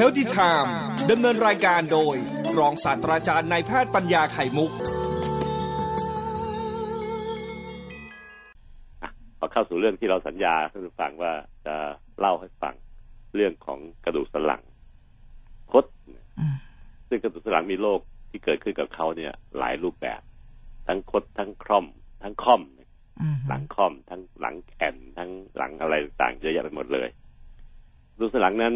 Healthy Time ดำเนินรายการโดย รองศาสตราจารย์นายแพทย์ปัญญาไข่มุกพอเข้าสู่เรื่องที่เราสัญญาท่านผู้ฟังว่าจะเล่าให้ฟังเรื่องของกระดูกสันหลังคดซึ่งกระดูกสันหลังมีโรคที่เกิดขึ้นกับเขาเนี่ย หลายรูปแบบ ทั้งคดทั้งคร่อม ทั้งค่อมหลังค่อม ทั้งหลังแขนทั้งหลังอะไรต่างเยอะแยะไปหมดเลยกระดูกสันหลังนั้น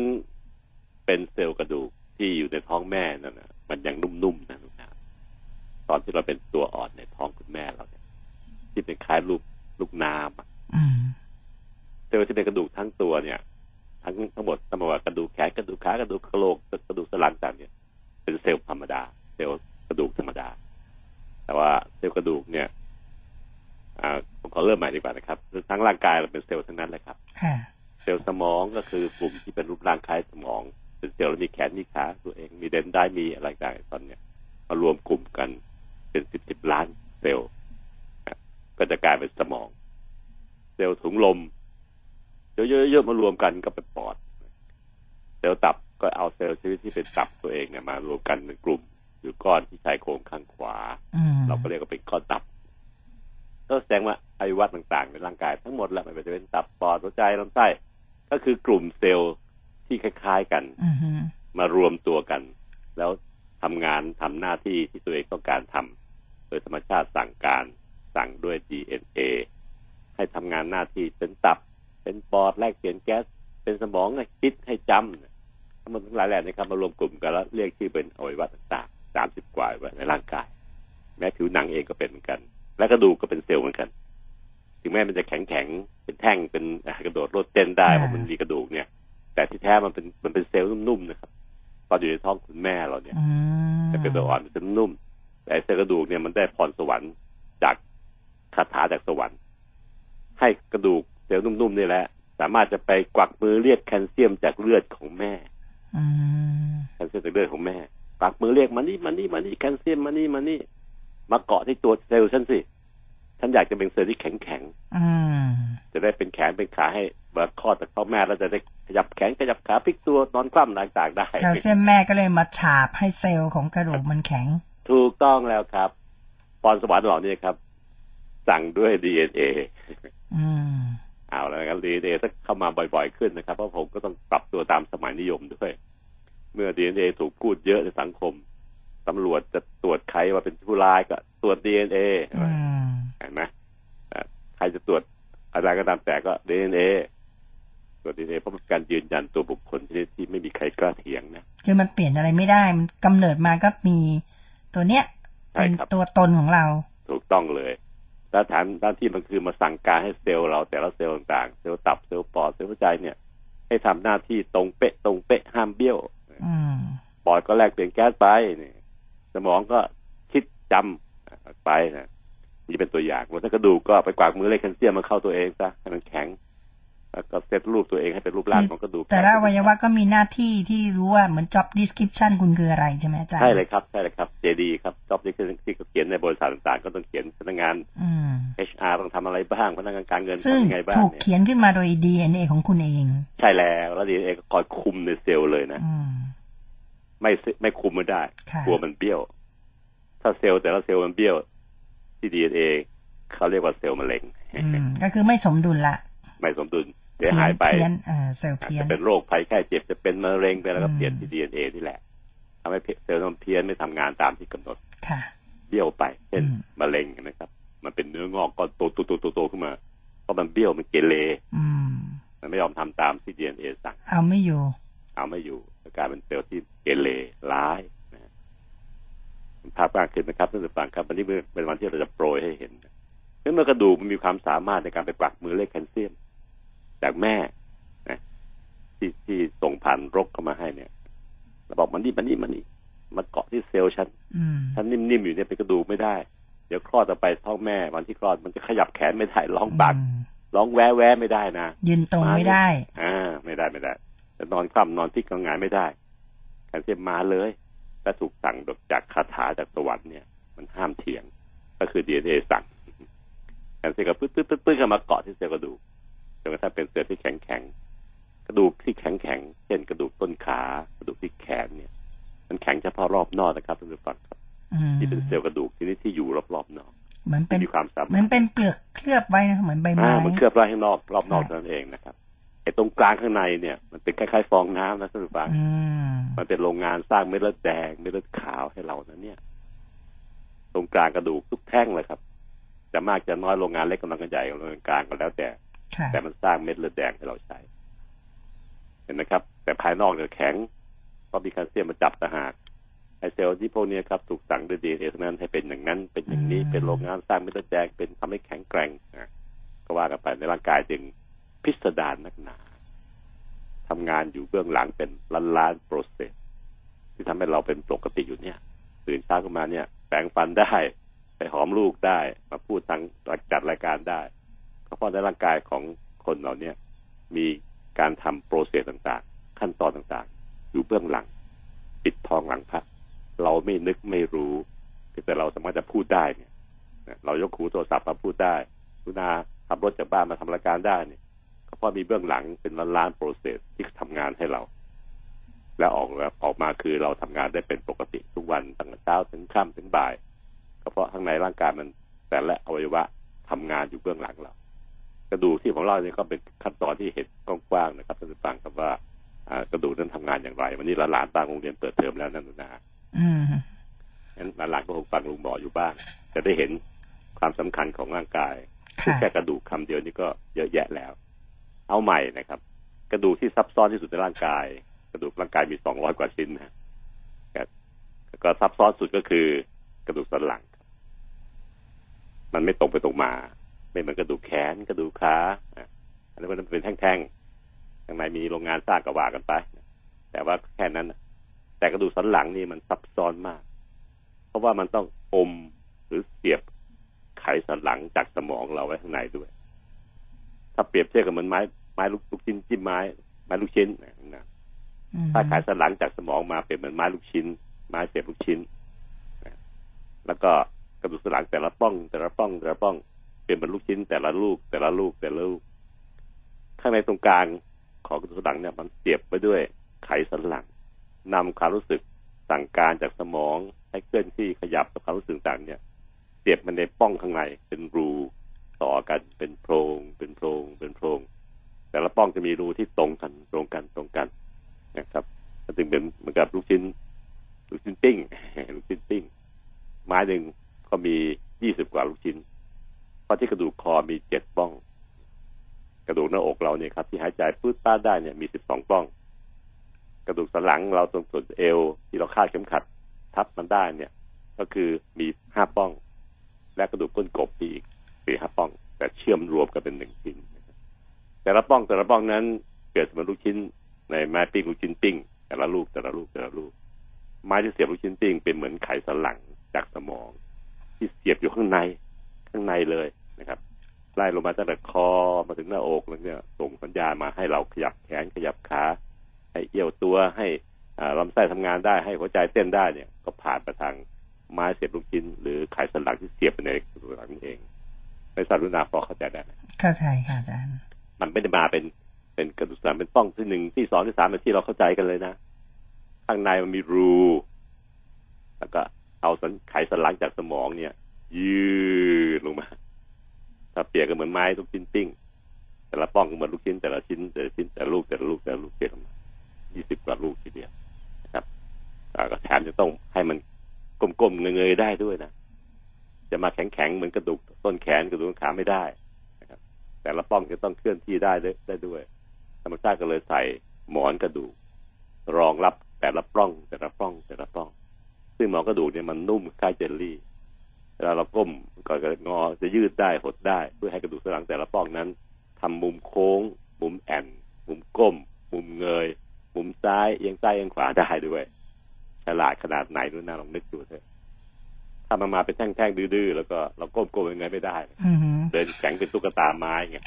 เป็นเซลล์กระดูกที่อยู่ในท้องแม่นั่นนะมันยังนุ่มๆนะนะตอนที่เราเป็นตัวอ่อนในท้องคุณแม่เราเนี่ย ที่เป็นคล้ายลูกลูกน้ำเซลล์ที่เป็นกระดูกทั้งตัวเนี่ย ทั้งทั้งหมดทั้งหมดกระดูกแขนกระดูกขากระดูกกระโหลกกระดูกสันหลังต่างเนี่ย เป็นเซลล์ธรรมดา เซลล์กระดูกธรรมดา แต่ว่าเซลล์กระดูกเนี่ยอ่าผมขอเริ่มใหม่ดีกว่านะครับทั้งร่างกายเราเป็นเซลล์ทั้งนั้นเลยครับเซลล์สมองก็คือกลุ่มที่เป็นรูปร่างคล้ายสมอง เป็นเซลล์แล้วมีแขนมีขาตัวเอง มี dendrite มีอะไรต่างๆตอนเนี้ยมารวมกลุ่มกันเป็นสิบสิบล้านเซลล์ก็จะกลายเป็นสมอง เซลล์ถุงลมเยอะๆมารวมกันก็เป็นปอด เซลล์ตับก็เอาเซลล์ชีวิตที่เป็นตับตัวเองเนี่ยมารวมกันเป็นกลุ่มหรือก้อนที่ชายโครงข้างขวา เราก็เรียกว่าเป็นก้อนตับก็แสดงว่าอวัยวะต่างๆในร่างกายทั้งหมดแหละไม่ว่าจะเป็นตับปอดหัวใจลำไส้ก็คือกลุ่มเซลล์ ที่คล้ายๆกันมารวมตัวกัน แล้วทำงานทำหน้าที่ที่ตัวเองต้องการทำโดยธรรมชาติสั่งการสั่งด้วย DNA ให้ทำงานหน้าที่เป็นตับ เป็นปอดแลกเปลี่ยนแก๊ส เป็นสมองให้คิดให้จำทั้งหมดทั้งหลายแหล่นะครับมารวมกลุ่มกันแล้วเรียกชื่อเป็นอวัยวะต่างๆสามสิบกว่าในร่างกาย แม้ผิวหนังเองก็เป็นเหมือนกัน และกระดูกก็เป็นเซลล์เหมือนกัน ถึงแม้มันจะแข็งแข็งเป็นแท่งเป็นกระโดดโลดเต้นได้เพราะมันมีกระดูกเนี่ย แต่ที่แท้มันเป็นมันเป็นเซลล์นุ่มๆนะครับตอนอยู่ในท้องคุณแม่เราเนี่ยแต่กระดูกอ่อนมันจะนุ่มแต่เซลล์กระดูกเนี่ยมันได้พรสวรรค์จากคาถาจากสวรรค์ ให้กระดูกเซลล์นุ่มๆนี่แหละ สามารถจะไปกวักมือเรียกแคลเซียมจากเลือดของแม่แคลเซียมจากเลือดของแม่กวักมือเรียกมานี่มานี่มานี่แคลเซียมมานี่มานี่มาเกาะที่ตัวเซลล์ฉันสิ ฉันอยากจะเป็นเซลล์ที่แข็งแข็งจะได้เป็นแขนเป็นขาให้เบิดคลอดจากพ่อแม่แล้วจะได้ขยับแขนขยับขาพลิกตัวนอนคว่ำต่างๆได้แคลเซียมแม่ก็เลยมาฉาบให้เซลล์ของกระดูกมันแข็ง ถูกต้องแล้วครับปอนสวรรค์เหล่านี้ครับ สั่งด้วยดีเอ็นเอเอาแล้วครับดีเอ็นเอถ้าเข้ามาบ่อยๆขึ้นนะครับเพราะผมก็ต้องปรับตัวตามสมัยนิยมด้วย เมื่อดีเอ็นเอถูกพูดเยอะในสังคม ตำรวจจะตรวจใครว่าเป็นผู้ร้ายก็ตรวจดีเอ็นเอเห็นไหมใครจะตรวจอะไรก็ตามแต่ก็ดีเอ็นเอตรวจดีเอ็นเอเพราะเป็นการยืนยันตัวบุคคลที่ที่ไม่มีใครกล้าเถียงนะคือมันเปลี่ยนอะไรไม่ได้มันกำเนิดมาก็มีตัวเนี้ยเป็นตัวตนของเรา ถูกต้องเลยแล้วฐานด้านที่มันคือมาสั่งการให้เซลล์เราแต่ละเซลล์ต่างๆ เซลล์ตับเซลล์ปอดเซลล์หัวใจเนี่ย ให้ทำหน้าที่ตรงเป๊ะตรงเป๊ะห้ามเบี้ยวปอดก็แลกเปลี่ยนแก๊สไปนี่ สมองก็คิดจำไปนะนี่เป็นตัวอย่างว่าถ้ากระดูกก็ไปกวากมือเลยแคลเซียมมาเข้าตัวเองซะให้มันแข็งแล้วก็เซตรูปตัวเองให้เป็นรูปร่างของกระดูก แต่ละอวัยวะก็มีหน้าที่ที่รู้ว่าเหมือน job description คุณคืออะไรใช่ไหมอาจารย์ใช่เลยครับใช่เลยครับ JD ครับ job description ที่เขาเขียนในบริษัทต่างๆ ก็ต้องเขียนพนักงาน HR ต้องทำอะไรบ้างพนักงานการเงินทำยังไงบ้างถูกเขียนขึ้นมาโดย DNA ของคุณเอง ใช่แล้วแล้ว DNA ก็คอยคุมในเซลล์เลยนะ ไม่ไม่คุมไม่ได้กลัวมันเบี้ยว ถ้าเซลล์แต่ละเซลล์มันเบี้ยว ที่ DNA เขาเรียกว่าเซลล์มะเร็งก็คือไม่สมดุลละ ไม่สมดุลเสียหายไปเพี้ยนเซลล์เพี้ยนจะเป็นโรคภัยไข้เจ็บจะเป็นมะเร็งไปแล้วก็เปลี่ยนที่ดีเอ็นเอนี่แหละทำให้เซลล์มันเพี้ยนไม่ทำงานตามที่กำหนดค่ะเบี้ยวไปเช่นมะเร็งนะครับ มันเป็นเนื้องอกก็โตโตโตโตโตขึ้นมาเพราะมันเบี้ยวมันเกเรมันไม่ยอมทำตามที่ดีเอ็นเอสั่งเอาไม่อยู่ เอาไม่อยู่ กลายเป็นเซลล์ที่เกเรร้ายภาพมากขึ้นนะครับท่านผู้ฟังครับวันนี้เป็นวันที่เราจะโปรยให้เห็นเมื่อกระดูกมันมีความสามารถในการไปกวักมือเลขแคลเซียม จากแม่นะที่ที่ส่งผ่านรกเข้ามาให้เนี่ยเราบอกมันนี่มันนี่มันนี่มาเกาะที่เซลล์ฉันฉันนิ่มๆอยู่เนี่ยเป็นกระดูกไม่ได้ เดี๋ยวคลอดต่อไปท้องแม่ วันที่คลอดมันจะขยับแขนไม่ได้ร้องปากร้องแวะแวะไม่ได้นะยืนตรงไม่ได้ อ่า ไม่ได้ไม่ได้ จะนอนคว่ำนอนที่กลางงานไม่ได้แคลเซียมมาเลยถ้าถูกสั่งจากคาถาจากสวรรค์เนี่ย มันห้ามเถียง ก็คือดีเอ็นเอสั่งแคลเซียมก็ปึ๊ดปึ๊ดปึ๊ดปึ๊ดเข้ามาเกาะที่เซลล์กระดูกจนกระทั่งเป็นเซลล์ที่แข็งแข็งกระดูกที่แข็งแข็งเช่นกระดูกต้นขากระดูกที่แขนเนี่ย มันแข็งเฉพาะรอบนอกนะครับท่านผู้ฟังครับอืมที่เป็นเซลล์กระดูกที่นี่ที่อยู่รอบๆนอกเหมือนเป็นมีความสาเหมารมือถนเป็นเปลือกเคลือบไว้นะเหมือนใบไม้อ่ามันเคลือบไว้ข้างนอกรอบนอกค่ะเท่านั้นเองนะครับไอ้ตรงกลางข้างในเนี่ย มันเป็นคล้ายๆฟองน้ำนะท่านผู้ฟังอืมมันเป็นโรงงานสร้างเม็ดเลือดแดงเม็ดเลือดขาวให้เรานะเนี่ย ตรงกลางกระดูกทุกแท่งเลยครับ จะมากจะน้อยโรงงานเล็กโรงงานใหญ่โรงงานกลางก็แล้วแต่ค่ะแต่มันสร้างเม็ดเลือดแดงให้เราใช้ เห็นไหมครับ แต่ภายนอกเนี่ยแข็งเพราะมีแคลเซียมมาจับต่างหากไอ้เซลล์ที่พวกเนี้ยครับถูกสั่งด้วยดีเอ็นเอทั้งนั้นให้เป็นอย่างนั้นเป็นอย่างนี้เป็นโรงงานสร้างเม็ดเลือดแดงเป็นทำให้แข็งแกร่งนะก็ว่ากันไปในร่างกายจึง พิสดารนักหนาทำงานอยู่เบื้องหลังเป็นล้านล้านโปรเซสที่ทำให้เราเป็นปกติอยู่เนี่ย ตื่นเช้าขึ้นมาเนี่ยแปรงฟันได้ ไปหอมลูกได้ มาพูดทางจัดรายการได้ ก็เพราะในร่างกายของคนเราเนี่ย มีการทำโปรเซสต่างๆ ขั้นตอนต่างๆ อยู่เบื้องหลัง ปิดทองหลังพระเราไม่นึกไม่รู้แต่เราสามารถจะพูดได้เนี่ยเรายกหูโทรศัพท์มาพูดได้คุณาขับรถจากบ้านมาทำรายการได้เนี่ย เพราะมีเบื้องหลังเป็นล้านๆโปรเซสที่ทำงานให้เรา แล้วออกแล้วออกมาคือเราทำงานได้เป็นปกติทุกวันตั้งแต่เช้าถึงค่ำถึงบ่ายก็เพราะข้างในร่างกายมันแต่ละอวัยวะทำงานอยู่เบื้องหลังเรา กระดูกที่ของเราเนี่ยก็เป็นขั้นตอนที่เห็นกว้างๆนะครับท่านผู้ฟังครับว่าอ่ากระดูกนั้นทำงานอย่างไร วันนี้หลานๆต่างโรงเรียนเปิดเทอมแล้วนั่นนะอืมงั้นหลานๆก็คงฟังลุงบอกอยู่บ้าง จะได้เห็นความสำคัญของร่างกายซึ่งค่ะแค่กระดูกคำเดียวนี่ก็เยอะแยะแล้ว เอาใหม่นะครับ กระดูกที่ซับซ้อนที่สุดในร่างกาย กระดูกร่างกายมีสองร้อยกว่าชิ้นนะครับก็ซับซ้อนสุดก็คือกระดูกสันหลัง มันไม่ตรงไปตรงมา ไม่เหมือนกระดูกแขนกระดูกขาอันนี้มันเป็นแท่งๆข้างในมีโรงงานสร้างกระว่ากันไป แต่ว่าแค่นั้น แต่กระดูกสันหลังนี่มันซับซ้อนมาก เพราะว่ามันต้องอมหรือเสียบไขสันหลังจากสมองเราไว้ข้างในด้วย ถ้าเปรียบเทียบกับเหมือนไม้ไม้ลูกลูกชิ้นจิ้มไม้ ไม้ลูกชิ้นนะนะอืมถ้าไขสันหลังจากสมองมาเป็นเหมือนไม้ลูกชิ้น ไม้เสียบลูกชิ้นนะแล้วก็กระดูกสันหลังแต่ละป้อง แต่ละป้อง แต่ละป้องเป็นเหมือนลูกชิ้น แต่ละลูกแต่ละลูกแต่ละลูกข้างในตรงกลางของกระดูกสันหลังเนี่ยมันเสียบไปด้วยไขสันหลังนำความรู้สึกสั่งการจากสมองให้เคลื่อนที่ขยับกับความรู้สึกต่างเนี่ย เสียบมันในป้องข้างในเป็นรู ต่อกันเป็นโพรงเป็นโพรงเป็นโพรงแต่ละป้องจะมีรูที่ตรงกันตรงกันตรงกันนะครับมันจึงเป็นเหมือนกับลูกชิ้นลูกชิ้นปิ้งลูกชิ้นปิ้งไม้หนึ่งก็มียี่สิบกว่าลูกชิ้น เพราะที่กระดูกคอมีเจ็ดป้อง กระดูกหน้าอกเราเนี่ยครับ ที่หายใจปื้ดป้าได้เนี่ยมีสิบสองป้อง กระดูกสันหลังเราตรงส่วนเอวที่เราคาดเข็มขัด ทับมันได้เนี่ย ก็คือมีห้าป้อง และกระดูกก้นกบอีก สี่ห้าป้อง แต่เชื่อมรวมกันเป็นหนึ่งชิ้น แต่ละป้องแต่ละป้องนั้น เกิดเหมือนลูกชิ้น ในไม้ปิ้งลูกชิ้นปิ้ง แต่ละลูกแต่ละลูกแต่ละลูก ไม้ที่เสียบลูกชิ้นปิ้งเป็นเหมือนไขสันหลังจากสมอง ที่เสียบอยู่ข้างในข้างในเลยนะครับไล่ลงมาตั้งแต่คอมาถึงหน้าอกแล้วเนี่ยส่งสัญญาณมาให้เราขยับแขนขยับขาให้เอี้ยวตัวให้ลำไส้ทำงานได้ให้หัวใจเต้นได้เนี่ย ก็ผ่านไปทางไม้เสียบลูกชิ้น หรือไขสันหลังที่เสียบไปในกระดูกสันหลังนี่เอง ในสารุณาพอเข้าใจได้ไหมเข้าใจค่ะอาจารย์ มันไม่ได้มาเป็นเป็นกระดูกสันหลังเป็นป้องที่หนึ่งที่สองที่สามเป็นที่เราเข้าใจกันเลยนะ ข้างในมันมีรู แล้วก็เอาสันไขสันหลังจากสมองเนี่ย ยืดลงมา ถ้าเปรียบกันเหมือนไม้ลูกชิ้นปิ้ง แต่ละป้องก็เหมือนลูกชิ้นแต่ละชิ้นแต่ละชิ้นแต่ละลูกแต่ละลูกแต่ละลูกเปรียบกันมายี่สิบกว่าลูกทีเดียวนะครับอ่าก็แถมจะต้องให้มันกลมๆเงยๆได้ด้วยนะ จะมาแข็งๆเหมือนกระดูกต้นแขนกระดูกขาไม่ได้นะครับแต่ละป้องจะต้องเคลื่อนที่ได้ได้ด้วย ธรรมชาติก็เลยใส่หมอนกระดูก รองรับแต่ละปล้อง แต่ละปล้องแต่ละปล้อง ซึ่งหมอนกระดูกเนี่ยมันนุ่มคล้ายเจลลี่เวลาเราก้มก่อนจะงอจะยืดได้หดได้เพื่อให้กระดูกสันหลังแต่ละป้องนั้นทำมุมโค้ง มุมแอนมุมก้ม มุมเงย มุมซ้ายเอียงซ้ายเอียงขวาได้ด้วย ฉลาดขนาดไหนดูนะลองนึกดู เถอะถ้ามันมาเป็นแท่งๆดื้อๆแล้วก็เราก้มๆยังไงไม่ได้อือหือเดินแข็งเป็นตุ๊กตาไม้ไง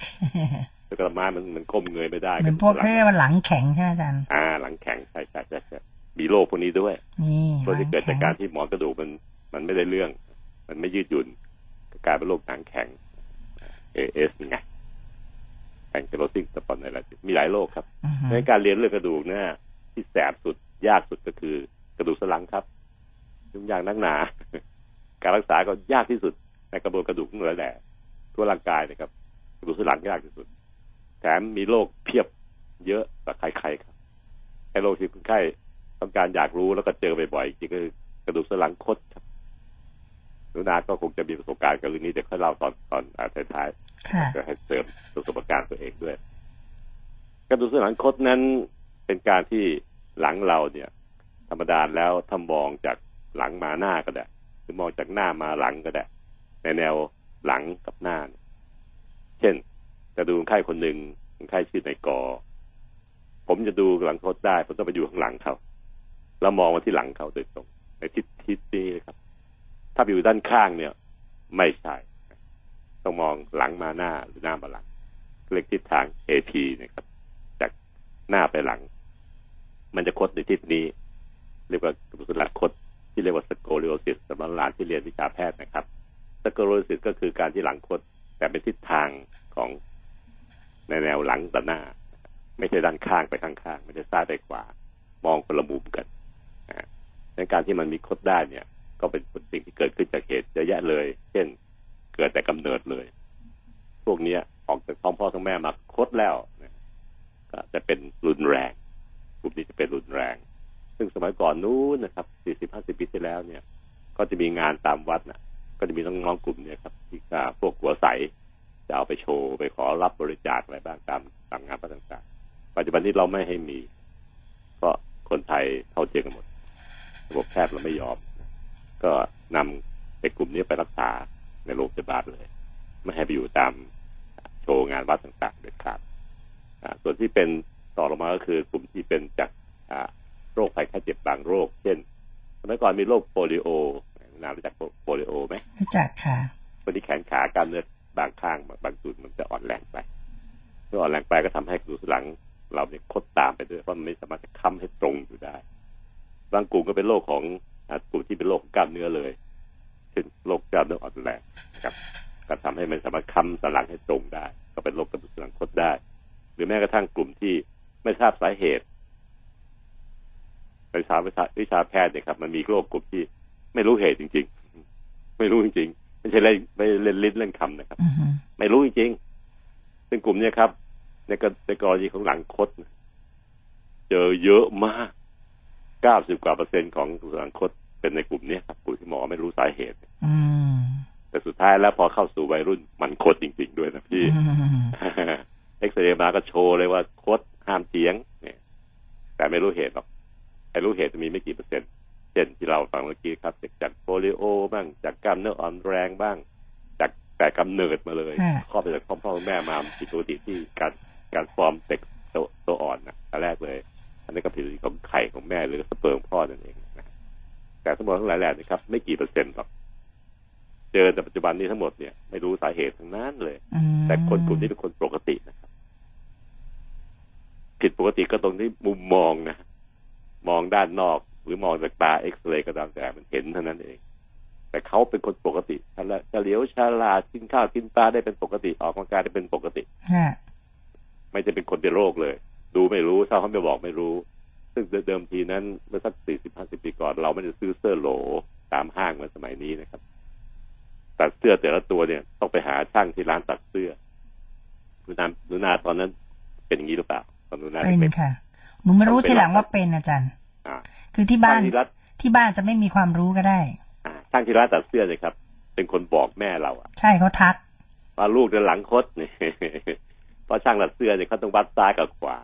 ตุ๊กตาไม้มันมันก้มเงยไม่ได้เหมือนพวกระดูเขาสันหเรียลังกว่าหลังแข็งใช่ไหมอาจารย์อ่า หลังแข็งใช่ใช่ใช่ใช่มีโรคพวกนี้ด้วยนี่โรคที่เกิดหลัจากงการแข็งที่หมอนกระดูกมันมันไม่ได้เรื่อง มันไม่ยืดหยุ่นก็กลายเป็นโรคหลังแข็ง AS ไง ankylosing spondylitis มีหลายโรคครับอือฮึในการเรียนเรื่องกระดูกเนี่ยที่แสบสุดยากสุดก็คือกระดูกสันหลังครับยุ่งยากนักหนา การรักษาก็ยากที่สุดในกระบวนกระดูกทั้งหลายแหละทั่วร่างกายนะครับ กระดูกสันหลังยากที่สุด แถมมีโรคเพียบเยอะกว่าใครๆครับไอ้โรคที่คนไข้ต้องการอยากรู้แล้วก็เจอบ่อยๆจริงๆก็คือกระดูกสันหลังคดครับหนูนาก็คงจะมีประสบการณ์กับเรื่องนี้เดี๋ยวค่อยเล่าตอนตอนอ่าท้ายๆค่ะก็ให้เสริมประสบการณ์ตัวเองด้วย กระดูกสันหลังคดนั้นเป็นการที่หลังเราเนี่ย ธรรมดาแล้วถ้ามองจากหลังมาหน้าก็ได้ห รือมองจากหน้ามาหลังก็ได้ในแนวหลังกับหน้า เช่น จะดูคนไข้คนหนึ่งคนไข้ชื่อในายกอ ผมจะดูหลังคดได้ผมต้องไปอยู่ข้างหลังเขาแล้วมองมาที่หลังเขาโดยตรง ในทิศทิศนี้นะครับ ถ้าอยู่ด้านข้างเนี่ย ไม่ใช่ต้องมองหลังมาหน้าหรือหน้ามาหลังเรียกทิศทาง AP นะครับ จากหน้าไปหลัง มันจะคดในทิศนี้ เรียกว่ากระดูกสันหลังคด ที่เรียกว่า scoliosis สำหรับหลานที่เรียนวิชาแพทย์นะครับ scoliosis ก็คือการที่หลังคดแต่เป็นทิศทางของในแนวหลังกับหน้า ไม่ใช่ด้านข้างไปข้างๆไม่ใช่ซ้ายไปขวามองคนละมุมกันนะฮะในการที่มันมีคดได้เนี่ย ก็เป็นสิ่งที่เกิดขึ้นจากเหตุเยอะแยะเลย เช่น เกิดแต่กำเนิดเลย พวกเนี้ยออกจากท้องพ่อท้องแม่มาคดแล้วก็จะเป็นรุนแรงกลุ่มนี้จะเป็นรุนแรง ซึ่งสมัยก่อนนู้นนะครับสี่สิบห้าสิบปีที่แล้วเนี่ย ก็จะมีงานตามวัดนะก็จะมีน้องๆกลุ่มเนี่ยครับที่อ่าพวกหัวใสจะเอาไปโชว์ไปขอรับบริจาคอะไรบ้างตามตามงานวัดต่างๆ ปัจจุบันนี้เราไม่ให้มี เพราะคนไทยเท่าเทียมกันหมด ระบบแพทย์เราไม่ยอม ก็นำไอ้กลุ่มนี้ไปรักษาในโรงพยาบาลเลย ไม่ให้ไปอยู่ตามโชว์งานวัดต่างๆเด็ดขาดส่วนที่เป็นต่อลงมาก็คือกลุ่มที่เป็นจาก โรคภัยไข้เจ็บบางโรค เช่น สมัยก่อนมีโรคโปลิโอนารู้จักโปลิโอไหมรู้จักค่ะคนที่แขนขากล้ามเนื้อบางข้างบางบางจุดมันจะอ่อนแรงไปเมื่ออ่อนแรงไปก็ทำให้กระดูกสันหลัง เราเนี่ยคดตามไปด้วยเพราะมันไม่สามารถจะค้ำให้ตรงอยู่ได้บางกลุ่มก็เป็นโรคของอ่ากลุ่มที่เป็นโรคของกล้ามเนื้อเลยเช่นโรคกล้ามเนื้ออ่อนแรงนะครับก็ทำให้ไม่สามารถค้ำสันหลังให้ตรงได้ ก็เป็นโรคกระดูกสันหลังคดได้ หรือแม้กระทั่งกลุ่มที่ไม่ทราบสาเหตุ วิชาวิชาวิชาแพทย์เนี่ยครับ มันมีโรคกลุ่มที่ไม่รู้เหตุจริง ๆ ไม่รู้จริงๆไม่ใช่เล่นไม่เล่นลิ้นเล่นคำนะครับอือฮึไม่รู้จริงๆซึ่งกลุ่มเนี้ยครับ ในกรในกรณีของหลังคดเนี่ยเจอเยอะมากเก้าสิบกว่าเปอร์เซ็นต์ของหลังคดเป็นในกลุ่มเนี้ยครับกลุ่มที่หมอไม่รู้สาเหตุอืมแต่สุดท้ายแล้วพอเข้าสู่วัยรุ่นมันคดจริง ๆ ด้วยนะพี่อืมเอ็กซเรย์มาก็โชว์เลยว่าคดห้ามเถียง เนี่ย แต่ไม่รู้เหตุหรอก ไอ้รู้เหตุจะมีไม่กี่เปอร์เซ็นต์เช่นที่เราฟังเมื่อกี้ครับจากจากโปลิโอบ้างจากกล้ามเนื้ออ่อนแรงบ้าง จากแต่กำเนิดมาเลยค่ะครอบไปจากพ่อพ่อแม่มาผิดปกติที่การการฟอร์มเด็กตัวตัวอ่อนนะอันแรกเลย อันนี้ก็ผิดปกติของไข่ของแม่หรือสเปิร์มพ่อนั่นเองนะแต่ทั้งหมดทั้งหลายแหล่นะครับไม่กี่เปอร์เซ็นต์หรอกเจอแต่ปัจจุบันนี้ทั้งหมดเนี่ยไม่รู้สาเหตุทั้งนั้นเลยอืมแต่คนกลุ่มนี้เป็นคนปกตินะครับผิดปกติก็ตรงที่มุมมองนะ มองด้านนอก หรือมองจากตาเอ็กซเรย์ก็ตามแต่มันเห็นเท่านั้นเอง แต่เขาเป็นคนปกติฉลาดเฉลียวฉลาดกินข้าวกินปลาได้เป็นปกติออกกำลังกายได้เป็นปกติค่ะไม่จะเป็นคนเป็นโรคเลย ดูไม่รู้ถ้าเขาไม่บอกไม่รู้ ซึ่งเดิมทีนั้นเมื่อสักสี่สิบห้าสิบปีก่อนเราไม่ได้ซื้อเสื้อโหลตามห้างเหมือนสมัยนี้นะครับตัดเสื้อแต่ละตัวเนี่ยต้องไปหาช่างที่ร้านตัดเสื้อหนูนาหนูนาตอนนั้นเป็นอย่างนี้หรือเปล่าตอนหนูนาเป็นเด็กค่ะ หนูไม่รู้ทีหลังว่าเป็นอาจารย์ๆอ่าคือที่บ้านช่างที่ร้านที่บ้านจะไม่มีความรู้ก็ได้อ่าช่างที่ร้านตัดเสื้อเลยครับ เป็นคนบอกแม่เราอะใช่เขาทักว่าลูกเดินหลังคดเนี่ยเพราะช่างตัดเสื้อเนี่ยเขาต้องวัดซ้ายกับขวา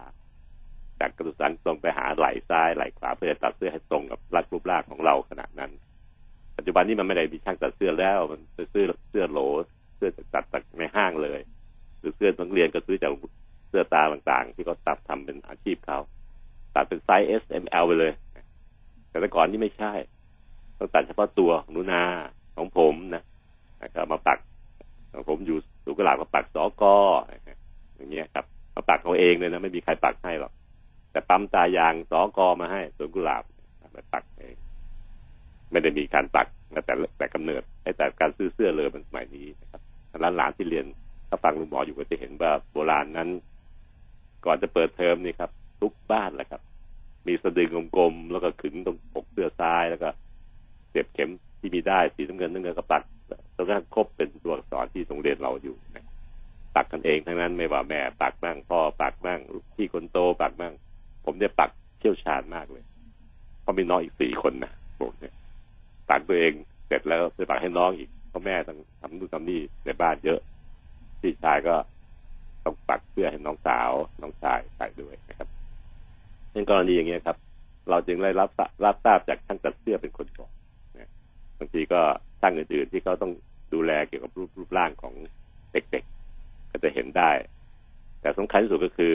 จากกระดูกสันตรงไปหาไหล่ซ้ายไหล่ขวาเพื่อจะตัดเสื้อให้ตรงกับรักรูปร่างของเราขนาดนั้น ปัจจุบันนี้มันไม่ได้มีช่างตัดเสื้อแล้ว มันไปซื้อเสื้อโหลเสื้อตัดจากในห้างเลย หรือเสื้อนักเรียนก็ซื้อจากเสื้อตาต่างๆ ที่เขาตัดทำเป็นอาชีพเขา ตัดเป็นไซส์ S M L ไปเลย แต่แต่ก่อนนี่ไม่ใช่ ต้องตัดเฉพาะตัวของนูนาของผมนะนะครับมาปักของผมอยู่สุกหลาบมาปักสอกออย่างเงี้ยครับ มาปักเขาเองเลยนะไม่มีใครปักให้หรอกแต่ปั๊มตายางสอกอมาให้สวนกุหลาบมาปักเองไม่ได้มีการปักแต่แต่กำเนิดไอ้แต่การซื้อเสื้อเลยมันสมัยนี้นะครับร้านหลานที่เรียนถ้าฟังลุงหมออยู่ก็จะเห็นว่าโบราณนั้น ก่อนจะเปิดเทอมนี่ครับ ทุกบ้านแหละครับ มีสะดือกลมๆแล้วก็ขึงตรงปกเสื้อซ้ายแล้วก็เสียบเข็มที่มีได้สีน้ำเงินน้ำเงินก็ปักจนกระทั่งครบเป็นตัวอักษรที่โรงเรียนเราอยู่นะปักกันเองทั้งนั้นไม่ว่าแม่ปักบ้างพ่อปักบ้างพี่คนโตปักบ้างผมเนี่ยปักเชี่ยวชาญมากเลยเพราะมีน้องอีกสี่คนนะผมเนี่ยปักตัวเองเสร็จแล้วไปปักให้น้องอีกเพราะแม่ต้องทำนู่นทำนี่ในบ้านเยอะพี่ชายก็ต้องปักเพื่อให้น้องสาวน้องชายใส่ด้วยนะครับ ในกรณีอย่างเงี้ยครับ เราจึงได้รับรับทราบจากช่างตัดเสื้อเป็นคนบอกนะบางทีก็ช่างอื่นๆที่เขาต้องดูแลเกี่ยวกับรูปรูปร่างของเด็กๆ ก็จะเห็นได้ แต่สำคัญที่สุดก็คือ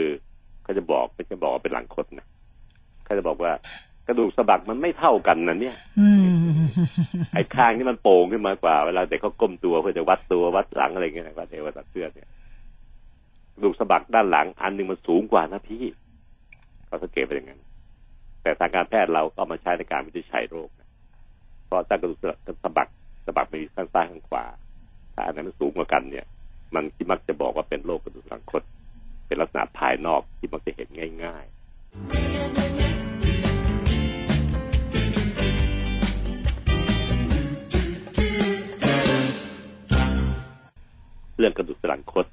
เขาจะบอกไม่ใช่บอกว่าเป็นหลังคดนะเขาจะบอกว่ากระดูกสะบักมันไม่เท่ากันนะเนี่ยอืมไอ้ข้างที่มันโป่งขึ้นมากว่า เวลาเด็กเขาก้มตัวเพื่อจะวัดตัววัดหลังอะไรเงี้ยนะวัดเอววัดเสื้อเนี่ยกระดูกสะบักด้านหลัง อันหนึ่งมันสูงกว่านะพี่ เขาสังเกตไปอย่างนั้นแต่ทางการแพทย์เราก็ามาใช้ในการวินิจฉัยโรคเพราะถ้ากระดูกสะบักสะบักมีข้างซ้ายข้างขวาถ้าอันนั้นสูงกว่ากันเนี่ย มันที่มักจะบอกว่าเป็นโรคกระดูกสันหลังคดเป็นลักษณะภายนอกที่มักจะเห็นง่ายๆเรื่องกระดูกสันหลังคด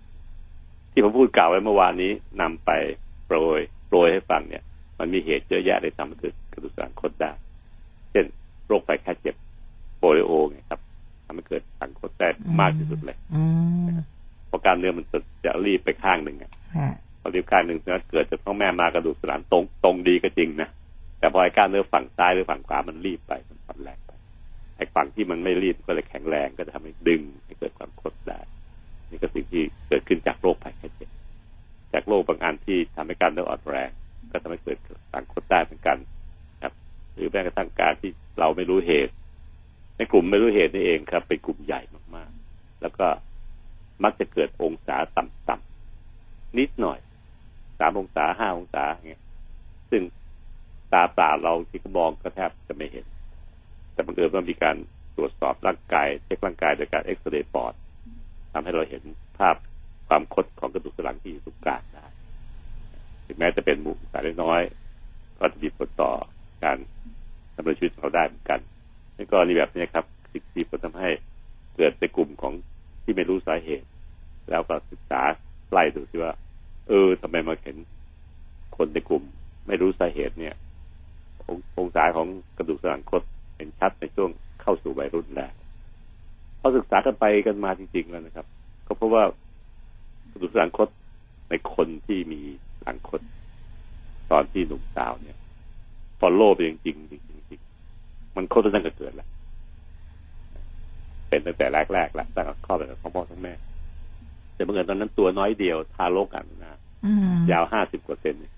ที่ผมพูดกล่าวไว้เมื่อวานนี้นำไปโปรย โปรยให้ฟังเนี่ย มันมีเหตุเยอะแยะในทำให้เกิดกระดูกสันหลังคดได้ เช่น โรคไตแค่เจ็บโปลิโอไงครับทำให้เกิดสันคดได้มากที่สุดเลยอืมเพราะกล้ามเนื้อมันจะจะรีบไปข้างหนึ่งอะฮะพอรีบข้างหนึ่งนะเกิดจากพ่อแม่มากระดูกสันหลังตรงตรงดีก็จริงนะแต่พอไอ้กล้ามเนื้อฝั่งซ้ายหรือฝั่งขวามันรีบไปมันผ่อนแรงไปไอ้ฝั่งที่มันไม่รีบก็เลยแข็งแรงก็จะทำให้ดึงให้เกิดความคดได้นี่ก็สิ่งที่เกิดขึ้นจากโรคภัยไข้เจ็บ จากโรคบางอันที่ทำให้การเนื้ออ่อนแรง ก็ทำให้เกิดสังคดได้เหมือนกันครับ หรือแม้กระทั่งการที่เราไม่รู้เหตุ ในกลุ่มไม่รู้เหตุนี่เองครับ เป็นกลุ่มใหญ่มากๆ แล้วก็มักจะเกิดองศาต่ำๆนิดหน่อยสามองศาห้าองศาอย่างเงี้ย ซึ่งตาเปล่าเราที่ก็มองก็แทบจะไม่เห็น แต่บังเอิญว่ามีการตรวจสอบร่างกายเช็คร่างกายโดยการเอ็กซเรย์ปอดทำให้เราเห็นภาพ ความคดของกระดูกสันหลังที่อยู่ตรงกางได้ถึงแม้จะเป็นหมู่สายน้อย ก็จะมีผลต่อการดำเนินชีวิตของเราได้เหมือนกันในกรณีแบบนี้ครับสิ่งที่ผลทำให้เกิดในกลุ่มของที่ไม่รู้สาเหตุ แล้วก็ศึกษาไล่ดูที่ว่า เออทำไมมาเห็นคนในกลุ่ม ไม่รู้สาเหตุเนี่ยององศาของกระดูกสันหลังคดเป็นชัดในช่วงเข้าสู่วัยรุ่นแล้วพอศึกษากันไปกันมาจริงๆแล้วนะครับ ก็เพราะว่า ดูกสันหลังคดในคนที่มีหลังคดตอนที่หนุ่มสาวเนี่ยฟอลโล่ไปจริงๆจริงๆจริงๆมันคดตั้งแต่เกิดแล้ว เป็นตั้งแต่แรกๆแล้วตั้งแต่คลอดตั้งแต่พ่อทั้งแม่ แต่เมื่อเกิดตอนนั้นตัวน้อยเดียว ทารกอะนะอืมยาวห้าสิบกว่าเซนเนี่ย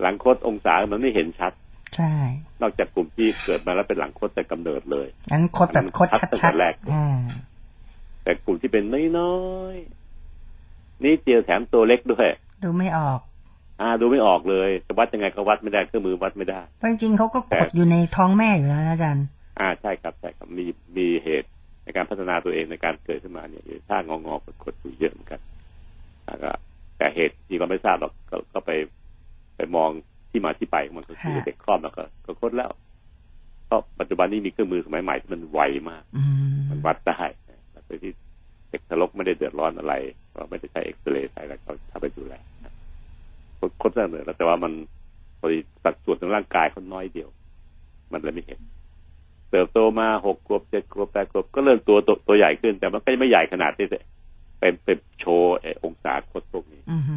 หลังคดองศามันไม่เห็นชัด ใช่ นอกจากกลุ่มที่เกิดมาแล้วเป็นหลังคดแต่กำเนิดเลยงั้นคดแบบคดชัดตั้งชัแต่ดแรกๆอ่าแต่กลุ่มที่เป็นน้อยๆ นี่เจียวแถมตัวเล็กด้วย ดูไม่ออก อ่า ดูไม่ออกเลยจะวัดยังไงก็วัดไม่ได้เครื่องมือวัดไม่ได้เพราะจริงๆเขาก็กดอยู่ในท้องแม่อยู่แล้วนะอาจารย์ อ่าใช่ครับใช่ครับมีมีเหตุในการพัฒนาตัวเองในการเกิดขึ้นมาเนี่ยอยู่ท่างองอกดกดอยู่เยอะเหมือนกันแล้วก็แต่เหตุที่เราไม่ทราบหรอกก็ก็ไปไปมองที่มาที่ไปของมันก็คือฮะเด็กคลอดแล้วก็ก็คดแล้วเพราะปัจจุบันนี้มีเครื่องมือสมัยใหม่ที่มันไวมากอืมมันวัดได้นะโดยที่เด็กทารกไม่ได้เดือดร้อนอะไรเราไม่ได้ใช้เอ็กซเรย์ใช้อะไรเขาทำไปดูแลนะคนคนเสนอแล้วแต่ว่ามันพอดีสัดส่วนของร่างกายเขาน้อยเดียว มันเลยไม่เห็นเติบโตมาหกขวบเจ็ดขวบแปดขวบก็เริ่มตัวตัวตัวใหญ่ขึ้น แต่มันก็ยังไม่ใหญ่ขนาดที่จะเป็นเป็นโชว์ไอ้องศาคดพวกนี้อืมฮึ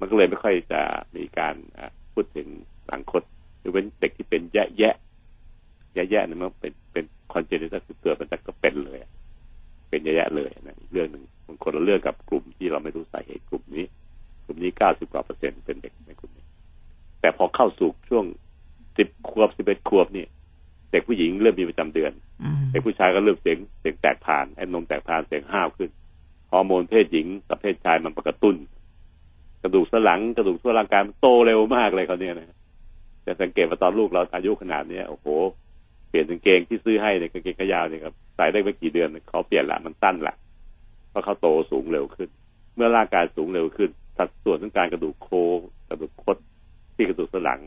มันก็เลยไม่ค่อยจะมีการอะพูดถึงหลังคดหรือเป็นเด็กที่เป็นแย่แย่แย่แย่ๆเนี่ยมันเป็นเป็นคอนเจนิตัลคือเกิดมันจะก็เป็นเลย อะเป็นแย่ๆเลยนะอีกเรื่องหนึ่งมันคนละเรื่องกับกลุ่มที่เราไม่รู้สาเหตุกลุ่มนี้ กลุ่มนี้เก้าสิบกว่าเปอร์เซ็นต์เป็นเด็กในกลุ่มนี้ แต่พอเข้าสู่ช่วงสิบขวบสิบเอ็ดขวบนี่เด็กผู้หญิงเริ่มมีประจำเดือนอืมเด็กผู้ชายก็เริ่มเสียงเสียงแตกผ่านไอ้นมแตกผ่านเสียงห้าวขึ้นฮอร์โมนเพศหญิงกับเพศชายมันกระตุ้น กระดูกสันหลังกระดูกทั่วร่างกายมันโตเร็วมากเลยเขาเนี่ยนะจะสังเกตว่าตอนลูกเราอายุขนาดเนี้ยโอ้โห เปลี่ยนกางเกงที่ซื้อให้เนี่ยกางเกงขายาวเนี่ยครับใส่ได้ไม่กี่เดือนเขาเปลี่ยนละมันสั้นละเพราะเขาโตสูงเร็วขึ้น เมื่อร่างกายสูงเร็วขึ้นสัดส่วนของการกระดูกโค้งกระดูกคดที่กระดูกสันหลัง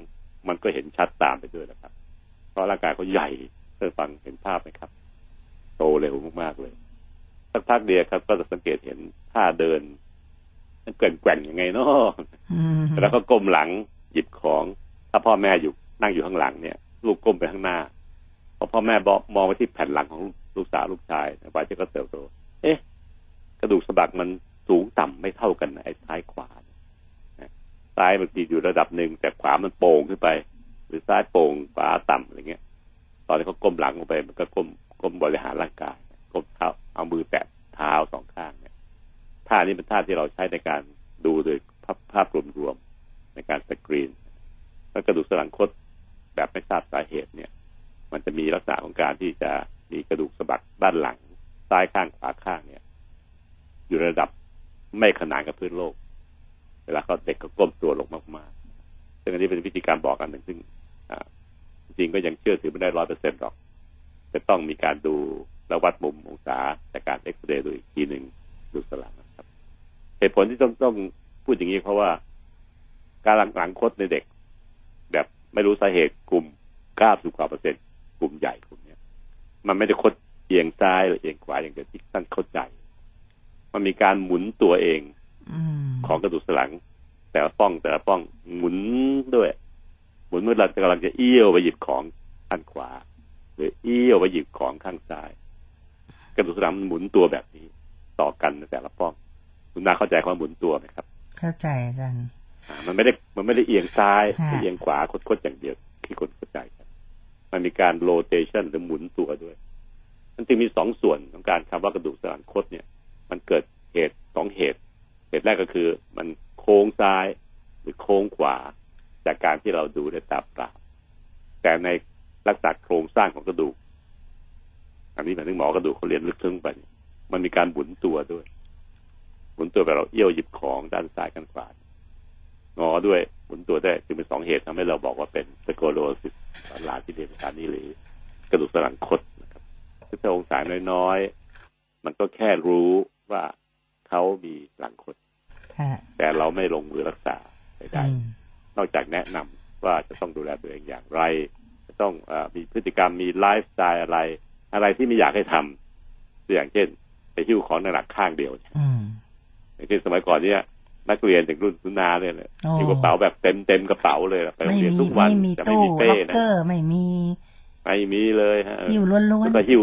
มันก็เห็นชัดตามไปด้วยนะครับ เพราะร่างกายเขาใหญ่เพื่อฟังเห็นภาพไหมครับ โตเร็วมากๆเลยสักพักเดียวครับ ก็จะสังเกตเห็นท่าเดินแกว่งแกว่งยังไงเนาะแล้วก็ก้มหลังหยิบของ ถ้าพ่อแม่อยู่นั่งอยู่ข้างหลังเนี่ย ลูกก้มไปข้างหน้า พอพ่อแม่บอกมองไปที่แผ่นหลังของลูกสาวลูกชายวัยที่ก็เติบโต เอ๊ะ กระดูกสะบักมันสูงต่ำไม่เท่ากันไอ้ซ้ายขวาซ้ายบางทีอยู่ระดับหนึ่งแต่ขวามันโป่งขึ้นไป หรือซ้ายโป่งขวาต่ำอะไรเงี้ย ตอนนี้เขาก้มหลังลงไป มันก็ก้มก้มบริหารร่างกายก้มเท้าเอามือแตะเท้าสองข้างเนี่ยท่านี้เป็นท่าที่เราใช้ในการดูโดยภาพภาพรวมๆในการสกรีนแล้วกระดูกสันหลังคดแบบไม่ทราบสาเหตุเนี่ย มันจะมีลักษณะของการที่จะมีกระดูกสะบักด้านหลังซ้ายข้างขวาข้างเนี่ย อยู่ระดับไม่ขนานกับพื้นโลก เวลาเขาเด็กก็ก้มตัวลงมากๆซึ่งอันนี้เป็นวิธีการบอกกันหนึ่งซึ่งจริงก็ยังเชื่อถือไม่ได้ร้อยเปอร์เซ็นต์หรอก จะต้องมีการดูและวัดมุมองศาจากการเอ็กซเรย์ดูอีกทีหนึ่งดูสลังนะครับเหตุผลที่ต้องต้องพูดอย่างนี้เพราะว่า การหลังหลังคดในเด็ก แบบไม่รู้สาเหตุกลุ่มเก้าสิบกว่าเปอร์เซ็นต์ กลุ่มใหญ่กลุ่มนี้มันไม่ได้คดเอียงซ้ายหรือเอียงขวาอย่างเดียวที่ท่านเข้าใจ มันมีการหมุนตัวเองของกระดูกสันหลัง แต่ละป้องแต่ละป้องหมุนด้วย หมุนเมื่อเรากำลังจะเอี้ยวไปหยิบของข้างขวา หรือเอี้ยวไปหยิบของข้างซ้าย กระดูกสันหลังมันหมุนตัวแบบนี้ ต่อกันในแต่ละป้อง คุณนาเข้าใจความหมุนตัวไหมครับ เข้าใจอาจารย์มันไม่ได้มันไม่ได้เอียงซ้ายเอียงขวาคดๆอย่างเดียวที่คนเข้าใจ มันมีการโรเตชันหรือหมุนตัวด้วย มันจึงมีสองส่วนของการคำว่ากระดูกสันหลังคดเนี่ย มันเกิดเหตุสองเหตุ เหตุแรกก็คือมันโค้งซ้ายหรือโค้งขวา จากการที่เราดูด้วยตาเปล่าแต่ในลักษณะโครงสร้างของกระดูก อันนี้หมายถึงหมอกระดูกเขาเรียนลึกซึ้งไป มันมีการหมุนตัวด้วย หมุนตัวแบบเราเอี้ยวหยิบของด้านซ้ายกันขวางอด้วย หมุนตัวได้จึงเป็นสองเหตุทำให้เราบอกว่าเป็นสโกโลซิสลาที่เรียนการนี้หรือกระดูกสันหลังคดนะครับถ้าองศาน้อยๆมันก็แค่รู้ว่าเขามีหลังคดแต่เราไม่ลงมือรักษาใดๆนอกจากแนะนำว่าจะต้องดูแลตัวเองอย่างไร จะต้องอมีพฤติกรรมมีไลฟ์สไตล์อะไร อะไรที่ไม่อยากให้ทำตัวอย่างเช่น ไปหิ้วของหนักข้างเดียวอย่างเช่นสมัยก่อนเนี่ย นักเรียนถึงรุ่นสุนาเนี่ยมีกระเป๋าแบบเต็มเต็มกระเป๋าเลยไปโรงเรียนทุกวันแต่ไม่มีเป้นะไม่มีไม่มีเลยฮะหิ้วล้วนๆแล้วก็หิ้ว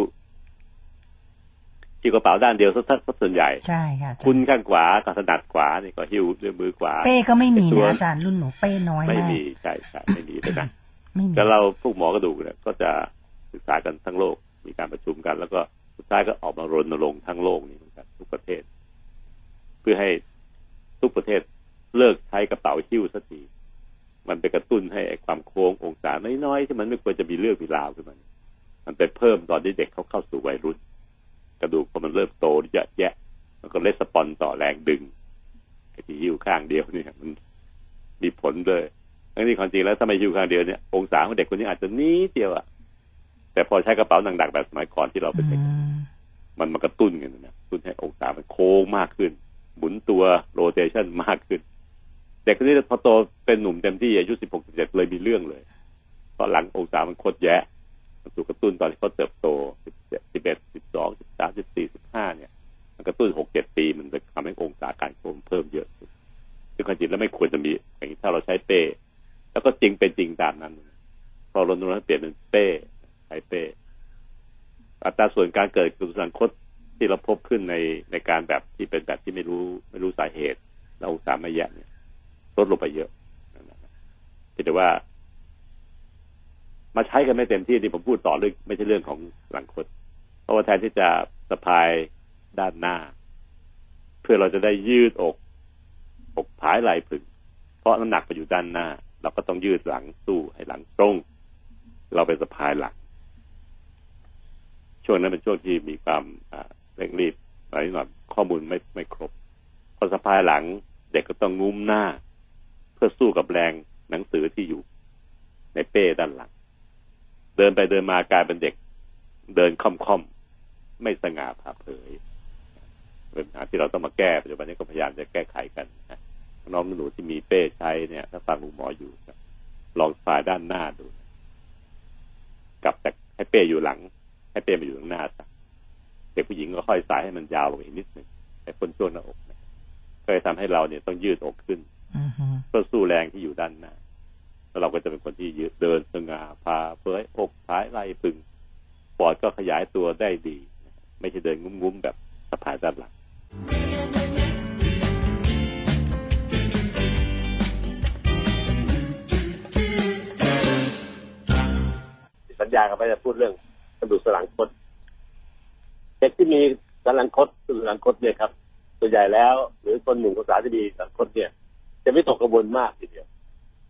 หิ้วกระเป๋าด้านเดียวสักส่วนใหญ่ใช่ค่ะคุณข้างขวากับถนัดขวานี่ก็หิ้วด้วยมือขวา เป้ก็ไม่มีนะอาจารย์รุ่นหนูเป้น้อยมากไม่มีใช่ใช่ไม่มีเลยนะแต่เราพวกหมอกระดูกเนี่ยก็จะศึกษากันทั้งโลกมีการประชุมกัน แล้วก็สุดท้ายก็ออกมารณรงค์ทั้งโลกนี้เหมือนกันทุกประเทศ เพื่อให้ ทุกประเทศเลิกใช้กระเป๋าหิ้วสักทีมันไปกระตุ้นให้ความโค้งองศาน้อยๆที่มันไม่ควรจะมีเรื่องมีราวขึ้นมามันไปเพิ่มตอนที่เด็กเขาเข้าสู่วัยรุ่น กระดูกพอมันเริ่มโตเยอะแยะ มันก็เลสปอนต่อแรงดึงไอ้ที่หิ้วข้างเดียวเนี่ย มันมีผลเลยทั้งนี้ความจริงแล้วถ้าไม่หิ้วข้างเดียวเนี่ยองศาของเด็กคนนี้อาจจะนี้เดียวอะแต่พอใช้กระเป๋าหนักๆแบบสมัยก่อนที่เราเป็นเด็กมันมากระตุ้นกันนะตุ้นให้องศามันโค้งมากขึ้น หมุนตัวโรเตชันมากขึ้น เด็กคนนี้พอโตเป็นหนุ่มเต็มที่อายุสิบหกสิบเจ็ดเลยมีเรื่องเลย เพราะหลังองศามันโคตรแย่มันถูกกระตุ้นตอนที่เขาเติบโตสิบเจ็ดสิบเอ็ดสิบสองสิบสามสิบสี่สิบห้าเนี่ย มันกระตุ้นหกเจ็ดปีมันจะทำให้องศาการโค้งเพิ่มเยอะซึ่งความจริงแล้วไม่ควรจะมีอย่างนี้ถ้าเราใช้เป้ แล้วก็จริงเป็นจริงตามนั้นพอรณรงค์เปลี่ยนเป็นเป้ใช้เป้อัตราส่วนการเกิดกระดูกสันคด ที่เราพบขึ้นในในการแบบที่เป็นแบบที่ไม่รู้ ไม่รู้สาเหตุ เราสามารถแยกเนี่ยลดลงไปเยอะแต่ว่า มาใช้กันไม่เต็มที่ที่ผมพูดต่อเรื่องไม่ใช่เรื่องของหลังคดเพราะว่าแทนที่จะสะพายด้านหน้า เพื่อเราจะได้ยืดอกอกผายไหล่ผึ่งเพราะน้ำหนักไปอยู่ด้านหน้า เราก็ต้องยืดหลังสู้ให้หลังตรง เราเป็นสะพายหลังช่วงนั้นเป็นช่วงที่มีความ เร่งรีบอะไรหน่อยข้อมูลไม่ไม่ครบพอสะพายหลังเด็กก็ต้องงุ้มหน้า เพื่อสู้กับแรงหนังสือที่อยู่ ในเป้ด้านหลัง เดินไปเดินมากลายเป็นเด็ก เดินค่อมๆไม่สง่าผ่าเผยเป็นปัญหาที่เราต้องมาแก้ปัจจุบันนี้ก็พยายามจะแก้ไขกันนะน้องหนูที่มีเป้ใช้เนี่ย ถ้าฟังลุงหมออยู่ลองสายด้านหน้าดู กลับจากให้เป้อยู่หลัง ให้เป้มาอยู่ข้างหน้าซะ เด็กผู้หญิงก็ค่อยสายให้มันยาวลงอีกนิดหนึ่งให้พ้นช่วงหน้าอกนะก็จะทำให้เราเนี่ยต้องยืดอกขึ้นเพื่อสู้แรงที่อยู่ด้านหน้าแล้วเราก็จะเป็นคนที่ยืดเดินสง่าพาเผยอกพายไหล่พึงปอดก็ขยายตัวได้ดี ไม่ใช่เดินงุ้มๆแบบสะพายด้านหลังสัญญากันไปจะพูดเรื่องกระดูกสันหลังคด เด็กที่มีสันหลังคดกรสันหลังคดเนี่ยครับส่วนใหญ่แล้ว หรือคนหนุ่มคนสาวที่มีสันหลังคดเนี่ย จะไม่ตกกระบวนมากทีเดียว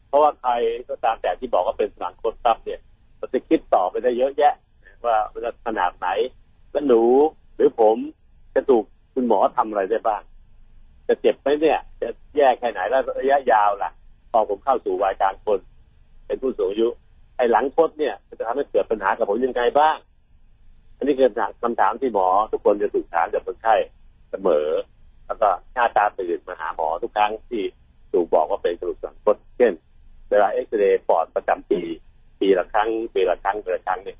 เพราะว่าใครก็ตามแต่ที่บอกว่าเป็นสันหลังคดซับเนี่ยมันจะคิดต่อไปได้เยอะแยะ ว่ามันจะขนาดไหนแล้วหนูหรือผมจะถูกคุณหมอทำอะไรได้บ้าง จะเจ็บไหมเนี่ย จะแย่แค่ไหนแล้วระยะยาวล่ะพอผมเข้าสู่วัยกลางคน เป็นผู้สูงอายุไอ้หลังคดเนี่ยจะทำให้เกิดปัญหากับผมยังไงบ้าง อันนี้คือคำถามที่หมอทุกคนจะถูกถามจากคนไข้เสมอ แล้วก็หน้าตาตื่นมาหาหมอทุกครั้งที่ถูกบอกว่าเป็นกระดูกสันคดเช่น เวลาเอ็กซเรย์ปอดประจำปีปีละครั้งปีละครั้งปีละครั้งเนี่ย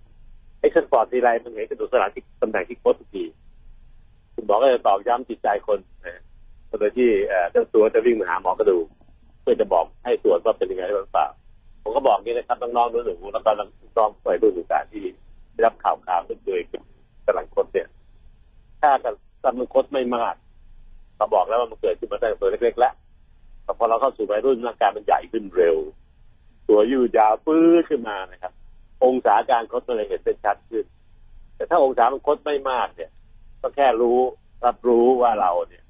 เอ็กซเรย์ปอดทีไรมันเห็นกระดูกสันหลังที่ตำแหน่งที่คดทุกทีคุณหมอก็จะตอกย้ำจิตใจคนนะโดยที่เจ้าตัวจะวิ่งมาหาหมอกระดูกเพื่อจะบอกให้ตรวจว่าเป็นยังไงหรือเปล่าผมก็บอกนี่นะครับน้องๆหนูๆแล้วก็น้องๆวัยรุ่นต่างที่ ได้รับข่าวข่าวเรื่องโดยกำลังคดเนี่ยถ้ากำลังคดไม่มากเราบอกแล้วว่ามันเกิดขึ้นมาตั้งแต่ตัวเล็กๆแล้วแต่พอเราเข้าสู่วัยรุ่นร่างกายมันใหญ่ขึ้นเร็ว ตัวยืดยาวปื้อขึ้นมานะครับ องศาการคดมันเลยเห็นเป็นชัดขึ้น แต่ถ้าองศามันคดไม่มากเนี่ย ก็แค่รู้รับรู้ว่าเราเนี่ย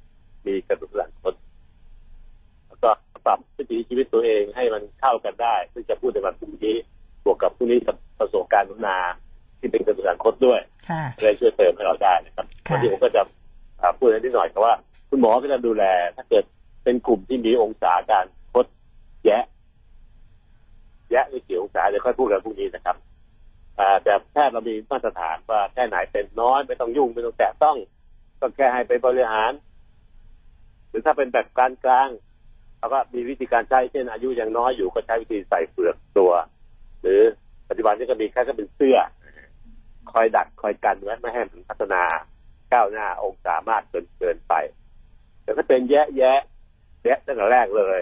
มีกระดูกหลังคดแล้วก็ปรับวิถีชีวิตตัวเองให้มันเข้ากันได้ซึ่งจะพูดในวันพรุ่งนี้บวกกับพรุ่งนี้ประสบการณ์นุนา ที่เป็นกระดูกสันคดด้วยเลยช่วยเติมให้เราได้นะครับวันนี้ผมก็จะพูดนิดหน่อยครับว่า คุณหมอก็จะดูแล ถ้าเกิดเป็นกลุ่มที่มีองศาการคดแยะ แยะไม่เกี่ยวองศาเดี๋ยวค่อยพูดกันพรุ่งนี้นะครับแต่แพทย์เรามีมาตรฐานว่าแค่ไหนเป็นน้อยไม่ต้องยุ่งไม่ต้องแตะต้องก็แค่ให้ไปบริหาร หรือถ้าเป็นแบบกลางกลางเราก็มีวิธีการใช้เช่นอายุยังน้อยอยู่ก็ใช้วิธีใส่เปลือกตัว หรือปัจจุบันนี้ก็มีแค่ก็เป็นเสื้อ คอยดักคอยกันไว้ไม่ให้มันพัฒนาก้าวหน้าองศามากเกินเกินไป แต่ถ้าเป็นแยะแยะแยะตั้งแต่แรกเลย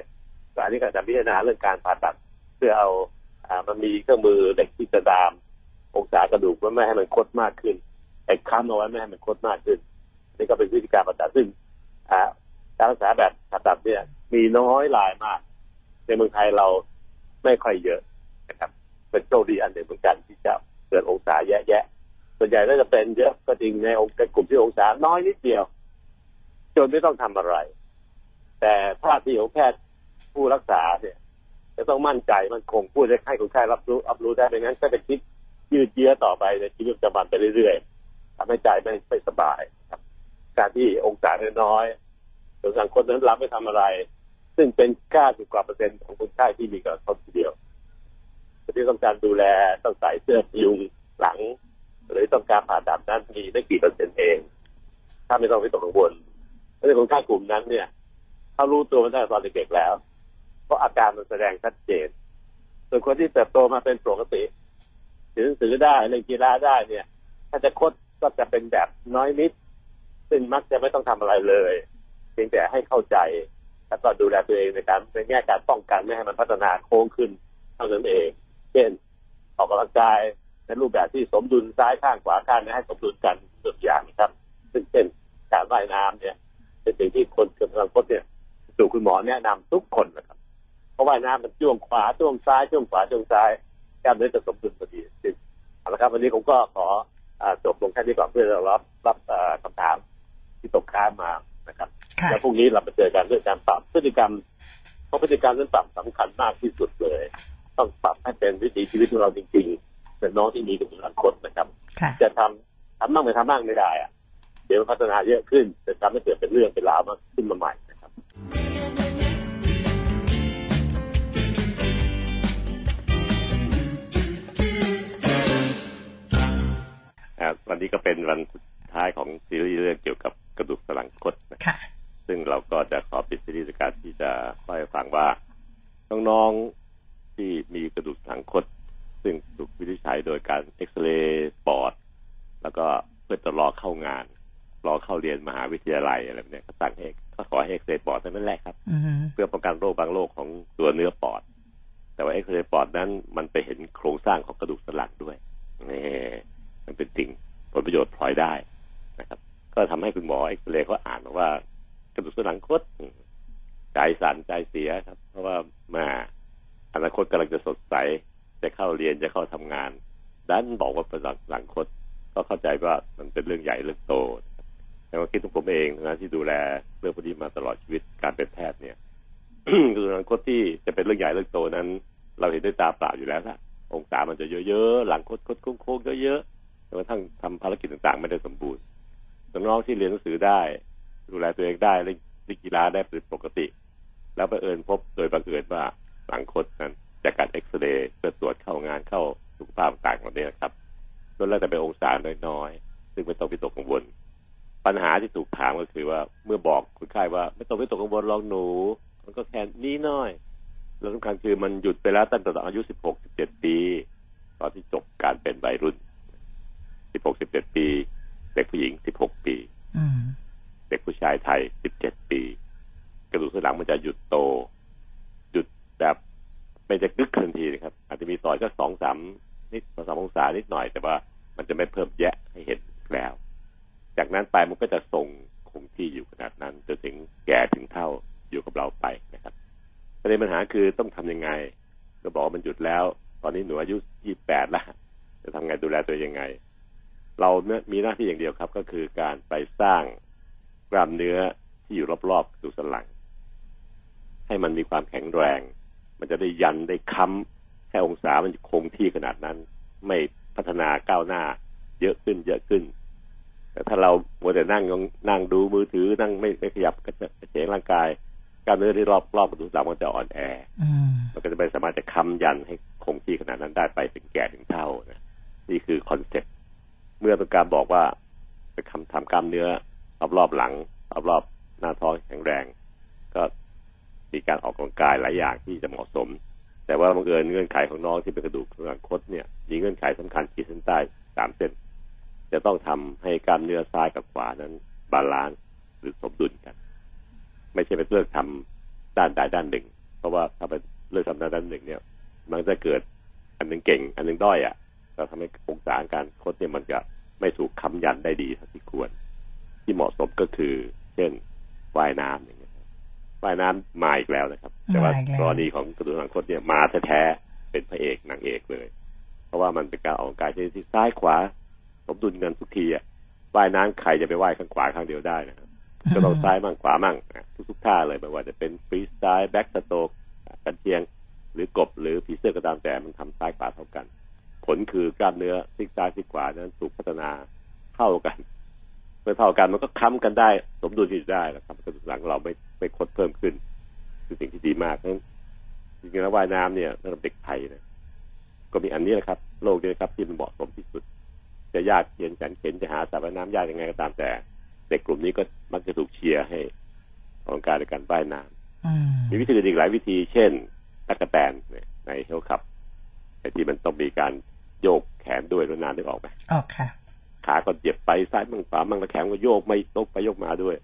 อันนี้ก็จะพิจารณาเรื่องการผ่าตัด เพื่อเอาอ่ามันมีเครื่องมือเด็กที่จะดาม องศากระดูกไม่ให้มันคดมากขึ้นไอ้ค้ำเอาไว้ไม่ให้มันคดมากขึ้น นี่ก็เป็นวิธีการผ่าตัดซึ่งการรักษาแบบผ่าตัดเนี่ย มีน้อยรายมาก ในเมืองไทยเราไม่ค่อยเยอะนะครับ เป็นโชคดีอันหนึ่งเหมือนกันที่จะเกิดองศาแย่ๆ ส่วนใหญ่ก็จะเป็นเยอะก็จริงในองค์กลุ่มที่องศาน้อยนิดเดียว จนไม่ต้องทำอะไร แต่ท่าทีของแพทย์ผู้รักษาเนี่ยจะต้องมั่นใจมันคงพูดให้คนไข้รับรู้รับรู้ได้ไม่งั้นก็จะคิดยืดเยื้อต่อไปในชีวิตประจำวันไปเรื่อยๆทำให้ใจไม่ไม่สบายครับ การที่องศาน้อยส่วนสังคมนั้นรับไม่ทำอะไร ซึ่งเป็น90กว่าเปอร์เซ็นต์ของคนไข้ที่มีกับเขาทีเดียวที่ต้องการดูแลต้องใส่เสื้อยุงหลัง หรือต้องการผ่าตัดนั้นมีได้กี่เปอร์เซ็นต์เอง ถ้าไม่ต้องไปตกกังวลแล้วในคนข้กลุ่มนั้นเนี่ยเขารู้ตัวมาตั้งแต่ตอนเด็กๆแล้ว เพราะอาการมันแสดงชัดเจน ส่วนคนที่เติบโตมาเป็นปกติถือหนังสือได้เล่นกีฬาได้เนี่ย ถ้าจะคดก็จะเป็นแบบน้อยนิด ซึ่งมักจะไม่ต้องทำอะไรเลยเพียงแต่ให้เข้าใจแล้วก็ดูแลตัวเองในการในแง่การป้องกันไม่ให้มันพัฒนาโค้งขึ้นเท่านั้นเอง เช่น ออกกำลังกาย ในรูปแบบที่สมดุลซ้ายข้างขวาข้างให้สมดุลกันตัวอย่างนะครับ ซึ่งเช่นการว่ายน้ำเนี่ย เป็นสิ่งที่คนกำลังพดเนี่ยสู่คุณหมอแนะนำทุกคนนะครับ เพราะว่ายน้ำมันจ้วงขวาจ้วงซ้ายจ้วงขวาจ้วงซ้ายกล้ามเนื้อจะสมดุลพอดีเอาละครับ วันนี้ผมก็ขอจบลงแค่นี้ก่อนเพื่อรับรับคำถามที่ตกค้างมานะครับแล้วพรุ่งนี้เราไปเจอกันเรื่องการปรับพฤติกรรมเพราะพฤติกรรมนั้นปรับสำคัญมากที่สุดเลย ต้องปรับให้เป็นวิถีชีวิตของเราจริง ๆ เป็นน้องที่มีกำลังคนนะครับ จะทำทำบ้างไม่ทำบ้างไม่ได้อะเดี๋ยวพัฒนาเยอะขึ้นจะทำให้เกิดเป็นเรื่องเป็นราวมาขึ้นมาใหม่นะครับวันนี้ก็เป็นวันสุดท้ายของซีรีส์เรื่องเกี่ยวกับกระดูกสันหลังคดนะค่ะซึ่งเราก็จะขอปิดซีรีส์การที่จะเล่าให้ฟังว่าน้องๆที่มีกระดูกสันหลังคด ซึ่งถูกวินิจฉัยโดยการเอ็กซเรย์ปอด แล้วก็เพื่อจะรอเข้างาน รอเข้าเรียนมหาวิทยาลัยอะไรแบบเนี้ยก็ตั้งให้ก็ขอให้เอ็กซเรย์ปอดเท่านั้นแหละครับอืมเพื่อป้องกันโรคบางโรคของตัวเนื้อปอด แต่ว่าเอ็กซเรย์ปอดนั้นมันไปเห็นโครงสร้างของกระดูกสันหลังด้วยนี่มันเป็นสิ่งผลประโยชน์พลอยได้นะครับ ก็ทำให้คุณหมอเอ็กซเรย์เขาอ่านว่ากระดูกสันหลังคดอืมใจสั่นใจเสียครับ เพราะว่ามาอนาคตกำลังจะสดใส จะเข้าเรียนจะเข้าทำงานดันบอกว่าเป็นหลังหลังคดก็เข้าใจว่ามันเป็นเรื่องใหญ่เรื่องโตแต่ว่าคิดของผมเองนะที่ดูแลเรื่องพวกนี้มาตลอดชีวิตการเป็นแพทย์เนี่ยคือหลังคดที่จะเป็นเรื่องใหญ่เรื่องโตนั้น เราเห็นด้วยตาเปล่าอยู่แล้วนะองศามันจะเยอะๆหลังคดคดโค้งๆเยอะๆจนกระทั่งทำภารกิจต่างๆ ไม่ได้สมบูรณ์น้องที่เรียนหนังสือได้ ดูแลตัวเองได้เล่นเล่นกีฬาได้เป็นปกติ แล้วบังเอิญพบโดยบังเอิญว่าหลังคดนั้น จากการเอ็กซเรย์เพื่อตรวจเข้างานเข้าสุขภาพต่างๆเหล่านี้นะครับล้วนแล้วแต่เป็นองศาน้อยๆ ซึ่งไม่ต้องวิตกกังวล ปัญหาที่ถูกถามก็คือว่าเมื่อบอกคนไข้ว่า ไม่ต้องวิตกกังวลลองหนู มันก็แค่นี้น้อยแล้วสำคัญคือมันหยุดไปแล้วตั้งแต่ตอนอายุ16 17ปี ตอนที่จบการเป็นวัยรุ่น16 17ปีเด็กผู้หญิง16ปีอืมเด็กผู้ชายไทย17ปี กระดูกสันหลังมันจะหยุดโต หยุดแบบ ไม่จะกึกทันทีนะครับ อาจจะมีต่อยก็สองสามนิดสองสามองศานิดหน่อย แต่ว่ามันจะไม่เพิ่มแยะให้เห็นแล้ว จากนั้นไปมันก็จะทรงคงที่อยู่ขนาดนั้นจนถึงแก่ถึงเท่าอยู่กับเราไปนะครับประเด็นปัญหาคือต้องทำยังไงก็บอกว่ามันหยุดแล้ว ตอนนี้หนูอายุยี่แปดแล้วจะทำไงดูแลตัวยังไง เราเนี่ยมีหน้าที่อย่างเดียวครับ ก็คือการไปสร้างกล้ามเนื้อที่อยู่รอบๆกระดูกสันหลัง ให้มันมีความแข็งแรง มันจะได้ยันได้ค้ำให้องศามันคงที่ขนาดนั้น ไม่พัฒนาก้าวหน้า เยอะขึ้นเยอะขึ้น แต่ถ้าเรามัวแต่นั่งนั่งดูมือถือนั่งไม่ไม่ขยับกระเฉงร่างกายกล้ามเนื้อที่รอบรอบกระดูกสันหลังมันจะอ่อนแออืมมันก็จะไม่สามารถจะค้ำยันให้คงที่ขนาดนั้นได้ไปถึงแก่ถึงเฒ่านะนี่คือ concept เมื่อต้องการบอกว่าไปทำทำกล้ามเนื้อรอบรอบๆหลังรอบรอบๆหน้าท้องแข็งแรง ก็ มีการออกกำลังกายหลายอย่างที่จะเหมาะสม แต่ว่าบังเอิญเงื่อนไขของน้องที่เป็นกระดูกสันหลังคดเนี่ยมีเงื่อนไขสำคัญขีดเส้นใต้สามเส้น จะต้องทำให้กล้ามเนื้อซ้ายกับขวานั้น balance หรือสมดุลกัน ไม่ใช่ไปเลือกทำด้านใดด้านหนึ่ง เพราะว่าถ้าไปเลือกทำด้านด้านหนึ่งเนี่ย มันจะเกิดอันหนึ่งเก่ง อันหนึ่งด้อยอะก็ทำให้องศาการคดเนี่ยมันจะไม่ถูกค้ำยันได้ดีเท่าที่ควร ที่เหมาะสมก็คือ เช่นว่ายน้ำอย่างเงี้ย ว่ายน้ำมาอีกแล้วนะครับ แต่ว่ามาอีกแล้วกรณีของกระดูกสันหลังคดเนี่ยมาแท้ๆเป็นพระเอกนางเอกเลย เพราะว่ามันเป็นการออกกำลังกายที่ที่ซ้ายขวาสมดุลกันทุกทีอะว่ายน้ำใครจะไปว่ายข้างขวาข้างเดียวได้นะครับก็ต้องซ้ายมั่งขวามั่งอะทุกๆท่าเลยไม่ว่าจะเป็นฟรีสไตล์แบ็กสโตกกันเชียง หรือกบหรือผีเสื้อก็ตามแต่มันทำซ้ายขวาเท่ากัน ผลคือกล้ามเนื้อซีกซ้ายซีกขวานั้นถูกพัฒนาเท่ากัน เมื่อเท่ากันมันก็ค้ำกันได้ สมดุลที่ได้นะครับกระดูกหลังเราไม่ไม่คดเพิ่มขึ้น คือสิ่งที่ดีมากเพราะฉะนั้นจริงๆแล้วว่ายน้ำเนี่ยสำหรับเด็กไทยเนี่ยก็มีอันนี้แหละครับ โลกนี้นะครับที่มันเหมาะสมที่สุด จะยากเย็นแสนเข็นจะหาสระว่ายน้ำยากยังไงก็ตามแต่ เด็กกลุ่มนี้ก็มักจะถูกเชียร์ให้ออกกำลังกายในการว่ายน้ำอืมมีวิธีอื่นอีกหลายวิธีเช่นตักกะแตนเนี่ยในเฮลคับไอ้ที่มันต้องมีการโยกแขนด้วยแล้วนานนึกออกไหมออกค่ะ ขาก็เหยียบไปซ้ายมั่งขวามั่งแล้วแขนก็โยกไม่ตกไปโยกมาด้วย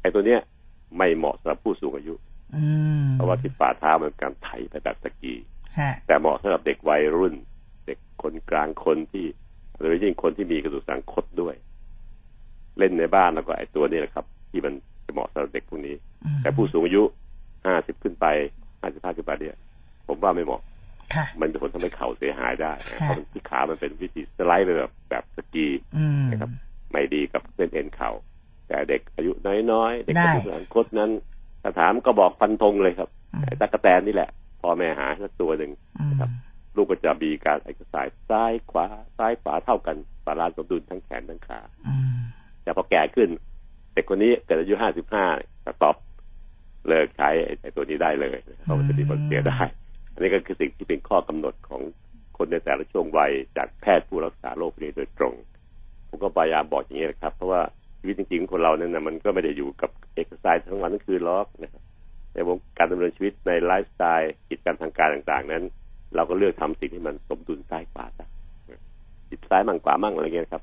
ไอ้ตัวเนี้ยไม่เหมาะสำหรับผู้สูงอายุอืมเพราะว่าที่ฝ่าเท้ามันเป็นการไถไปแบบสกีฮะแต่เหมาะสำหรับเด็กวัยรุ่น เด็กคนกลางคนที่โดยเฉพาะยิ่งคนที่มีกระดูกสันหลังคดด้วย เล่นในบ้านแล้วก็ไอ้ตัวนี้แหละครับ ที่มันจะเหมาะสำหรับเด็กพวกนี้อืมแต่ผู้สูงอายุห้าสิบขึ้นไปห้าสิบห้าขึ้นไปเนี่ย ผมว่าไม่เหมาะค่ะ มันจะผลทำให้เข่าเสียหายได้นะค่ะเพราะมันที่ขามันเป็นวิธีสไลด์ไปแบบแบบสกีอืมนะครับไม่ดีกับเส้นเอ็นเข่า แต่เด็กอายุน้อยๆ เด็กได้กระดูกสันหลังคดนั้นถ้าถามก็บอกฟันธงเลยครับอืมไอ้ตั๊กแตนนี่แหละพ่อแม่หาสักตัวหนึ่งอืมครับ ลูกก็จะมีการเอ็กซ์ไซส์ซ้ายขวาซ้ายขวาเท่ากัน balance สมดุลทั้งแขนทั้งขาอืมแต่พอแก่ขึ้นเด็กคนนี้เกิดอายุห้าสิบห้า stop เลิกใช้ไอ้ไอ้ตัวนี้ได้เลยเพราะมันจะมีผลเสียได้ อันนี้ก็คือสิ่งที่เป็นข้อกำหนดของคนในแต่ละช่วงวัยจากแพทย์ผู้รักษาโรคนี้โดยตรง ผมก็พยายามบอกอย่างนี้นะครับ เพราะว่าชีวิตจริงๆคนเราเนี่ยนะมันก็ไม่ได้อยู่กับเอกสารทั้งวันทั้งคืนหรอกนะครับในวงการดำเนินชีวิตในไลฟ์สไตล์กิจกรรมทางการต่างๆ นั้น เราก็เลือกทำสิ่งที่มันสมดุลซ้ายขวาซะจิตซ้ายมั่งขวามั่งอะไรเงี้ยครับ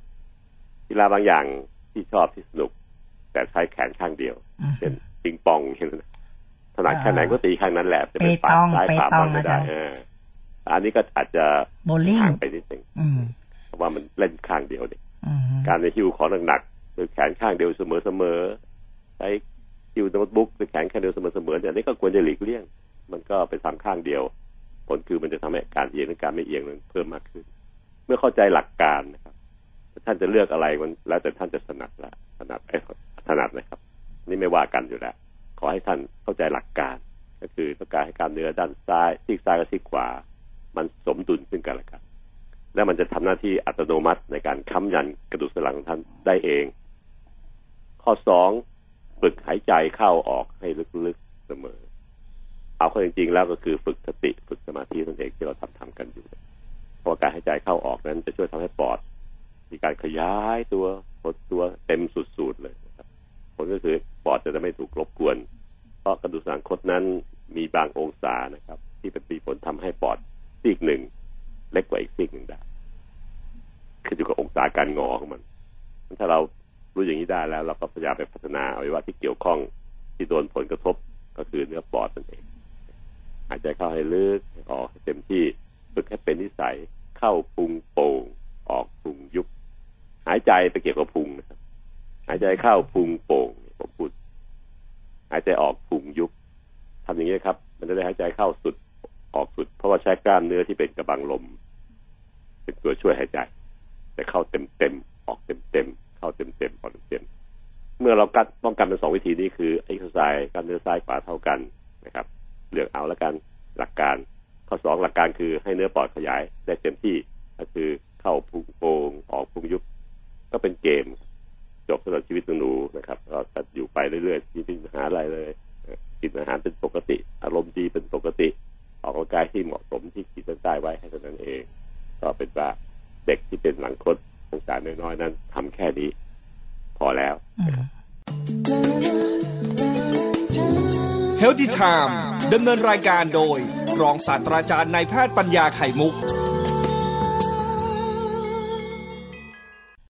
กีฬาบางอย่างที่ชอบที่สนุก แต่ใช้แขนข้างเดียวอืมเช่นปิงปองอย่างนั้น ถนัดแค่ไหนก็ตีข้างนั้นแหละจะเป็นเปตองซ้ายเปขวาตองบ้างไม่อาได้จารย์เอออันนี้ก็อาจจะโบลิ่งห่างไปนิดนึงอืมเพราะว่ามันเล่นข้างเดียวเนี่ยอืมการในหิ้วของหนักๆโดยแขนข้างเดียวเสมอเสมอๆใช้หิ้วโน้ตบุ๊กโดยแขนข้างเดียวเสมอเสมอๆเนี่ยอันนี้ก็ควรจะหลีกเลี่ยง มันก็เป็นทำข้างเดียว ผลคือมันจะทำให้การเอียงและการไม่เอียงนั้นเพิ่มมากขึ้น เมื่อเข้าใจหลักการนะครับท่านจะเลือกอะไรมันแล้วแต่ท่านจะถนัดละถนัดไอ้ถนัดนะครับ นี่ไม่ว่ากันอยู่แล้วข อให้ท่านเข้าใจหลักการ ก็คือต้องการให้กล้ามเนื้อด้านซ้ายซีกซ้ายกับซีกขวา มันสมดุลซึ่งกันและกัน และมันจะทำหน้าที่อัตโนมัติในการค้ำยันกระดูกสันหลังของท่านได้เอง ข้อสองฝึกหายใจเข้าออกให้ลึกๆเสมอ เอาเข้าจริงๆแล้วก็คือฝึกสติฝึกสมาธินั่นเองที่เราทำทำกันอยู่เพราะการหายใจเข้าออกนั้นจะช่วยทำให้ปอด มีการขยายตัวหดตัวเต็มสุดๆเลย ผลก็คือปอดจะไม่ถูกรบกวน เพราะกระดูกสันหลังคดนั้นมีบางองศานะครับ ที่เป็นมีผลทำให้ปอดซีกหนึ่งเล็กกว่าอีกซีกหนึ่งได้ขึ้นอยู่กับองศาการงอของมัน ถ้าเรารู้อย่างนี้ได้แล้ว เราก็พยายามไปพัฒนาอวัยวะที่เกี่ยวข้องที่โดนผลกระทบก็คือเนื้อปอดนั่นเองหายใจเข้าให้ลึกออกให้เต็มที่ฝึกให้เป็นนิสัยเข้าพุงโป่งออกพุงยุบ หายใจไปเกี่ยวกับพุงนะครับ หายใจเข้าพุงโป่งผมพูดหายใจออกพุงยุบทำอย่างนี้ครับ มันจะได้หายใจเข้าสุดออกสุด เพราะว่าใช้กล้ามเนื้อที่เป็นกระบังลม เป็นตัวช่วยหายใจแต่เข้าเต็มเต็มออกเต็มเต็มเข้าเต็มเต็มออกเต็มเต็มเมื่อเรากัดป้องกันเป็นสองวิธีนี้คือเอ็กซ์ไซส์กล้ามเนื้อซ้ายขวาเท่ากันนะครับเลือกเอาแล้วกันหลักการ ข้อสองหลักการคือให้เนื้อปอดขยายได้เต็มที่ก็คือเข้าพุงโป่งออกพุงยุบก็เป็นเกม จบสำหรับชีวิตหนูนะครับก็จะอยู่ไปเรื่อยๆไม่มีปัญหาอะไรเลยเอ่อกินอาหารเป็นปกติ อารมณ์ดีเป็นปกติ ออกกำลังกายที่เหมาะสมที่ขีดเส้นใต้ไว้ให้เท่านั้นเอง ก็เป็นว่าเด็กที่เป็นหลังคดตั้งแต่น้อยๆนั้นทำแค่นี้ พอแล้วอืมเฮลติไทม์ดำเนินรายการโดย รองศาสตราจารย์นายแพทย์ปัญญาไข่มุก